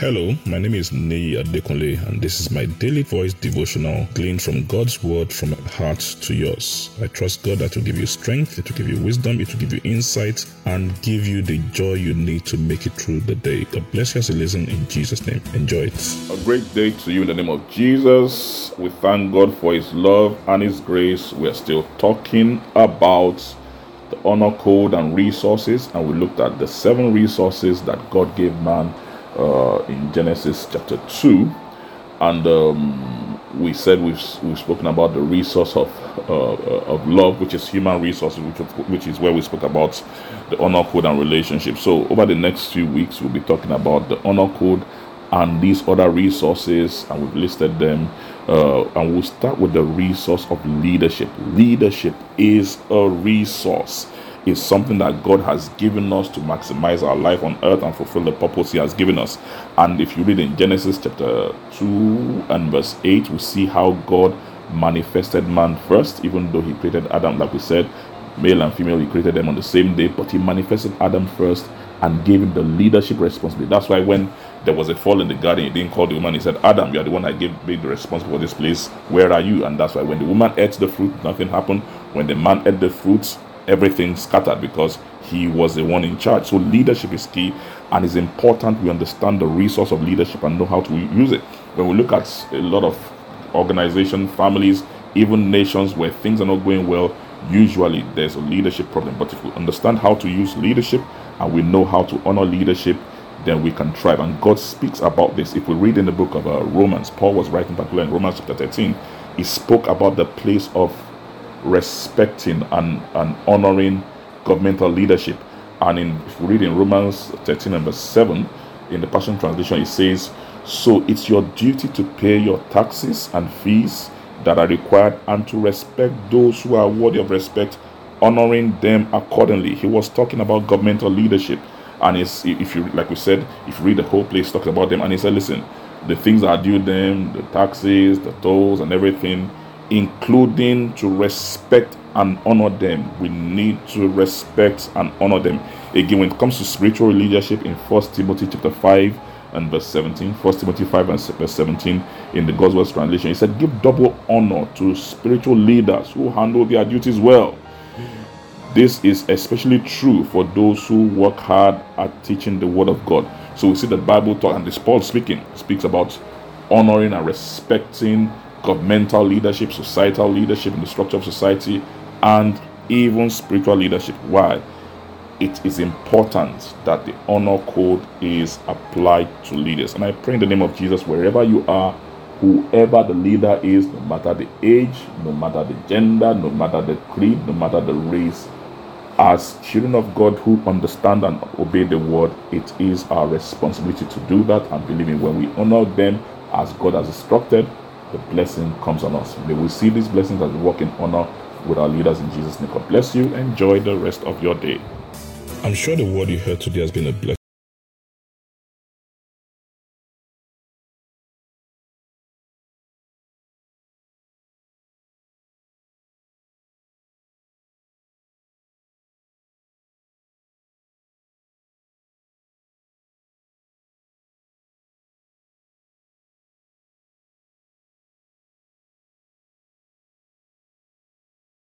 Hello, my name is Nei Adekunle, and this is my daily voice devotional gleaned from God's word from my heart to yours. I trust God that will give you strength, it will give you wisdom, it will give you insight, and give you the joy you need to make it through the day. God bless you as you listen in Jesus' name. Enjoy it. A great day to you in the name of Jesus. We thank God for His love and His grace. We are still talking about the honor code and resources, and we looked at the seven resources that God gave man uh, in Genesis chapter 2. And um, we said we've, we've spoken about the resource of, uh, of love, which is human resources, which, which is where we spoke about the honor code and relationship. So, over the next few weeks, we'll be talking about the honor code and these other resources, and we've listed them. Uh, and we'll start with the resource of leadership. Leadership is a resource is something that God has given us to maximize our life on earth and fulfill the purpose He has given us. And if you read in Genesis chapter 2 and verse 8, we see how God manifested man first, even though He created Adam, like we said, male and female, He created them on the same day, but He manifested Adam first and gave him the leadership responsibility. That's why when there was a fall in the garden, he didn't call the woman. He said, Adam, you are the one I gave the responsible for this place. Where are you? And that's why when the woman ate the fruit, nothing happened. When the man ate the fruits, everything scattered because he was the one in charge. So leadership is key and it's important we understand the resource of leadership and know how to use it. When we look at a lot of organizations, families, even nations where things are not going well, usually there's a leadership problem. But if we understand how to use leadership and we know how to honor leadership, then we can thrive. And God speaks about this. If we read in the book of uh, Romans, Paul was writing particularly in Romans chapter 13, he spoke about the place of respecting and, and honoring governmental leadership. And in if we read in Romans 13 and verse 7, in the Passion Translation, it says, So it's your duty to pay your taxes and fees that are required and to respect those who are worthy of respect, honoring them accordingly. He was talking about governmental leadership. And it's, if you, like we said, if you read the whole place, talks about them. And he said, listen, the things that are due them, the taxes, the tolls, and everything, including to respect and honor them. We need to respect and honor them. Again, when it comes to spiritual leadership in First Timothy chapter 5 and verse 17, First Timothy 5 and verse 17 in the Gospel translation, he said, Give double honor to spiritual leaders who handle their duties well. This is especially true for those who work hard at teaching the word of God. So we see the Bible talk, and this Paul speaking speaks about honoring and respecting governmental leadership, societal leadership in the structure of society, and even spiritual leadership. Why? It is important that the honor code is applied to leaders. And I pray in the name of Jesus, wherever you are, whoever the leader is, no matter the age, no matter the gender, no matter the creed, no matter the race, as children of God who understand and obey the word, it is our responsibility to do that and believing when we honor them as God has instructed, the blessing comes on us. May we see these blessings as we walk in honor with our leaders in Jesus' name. God bless you. Enjoy the rest of your day. I'm sure the word you heard today has been a blessing.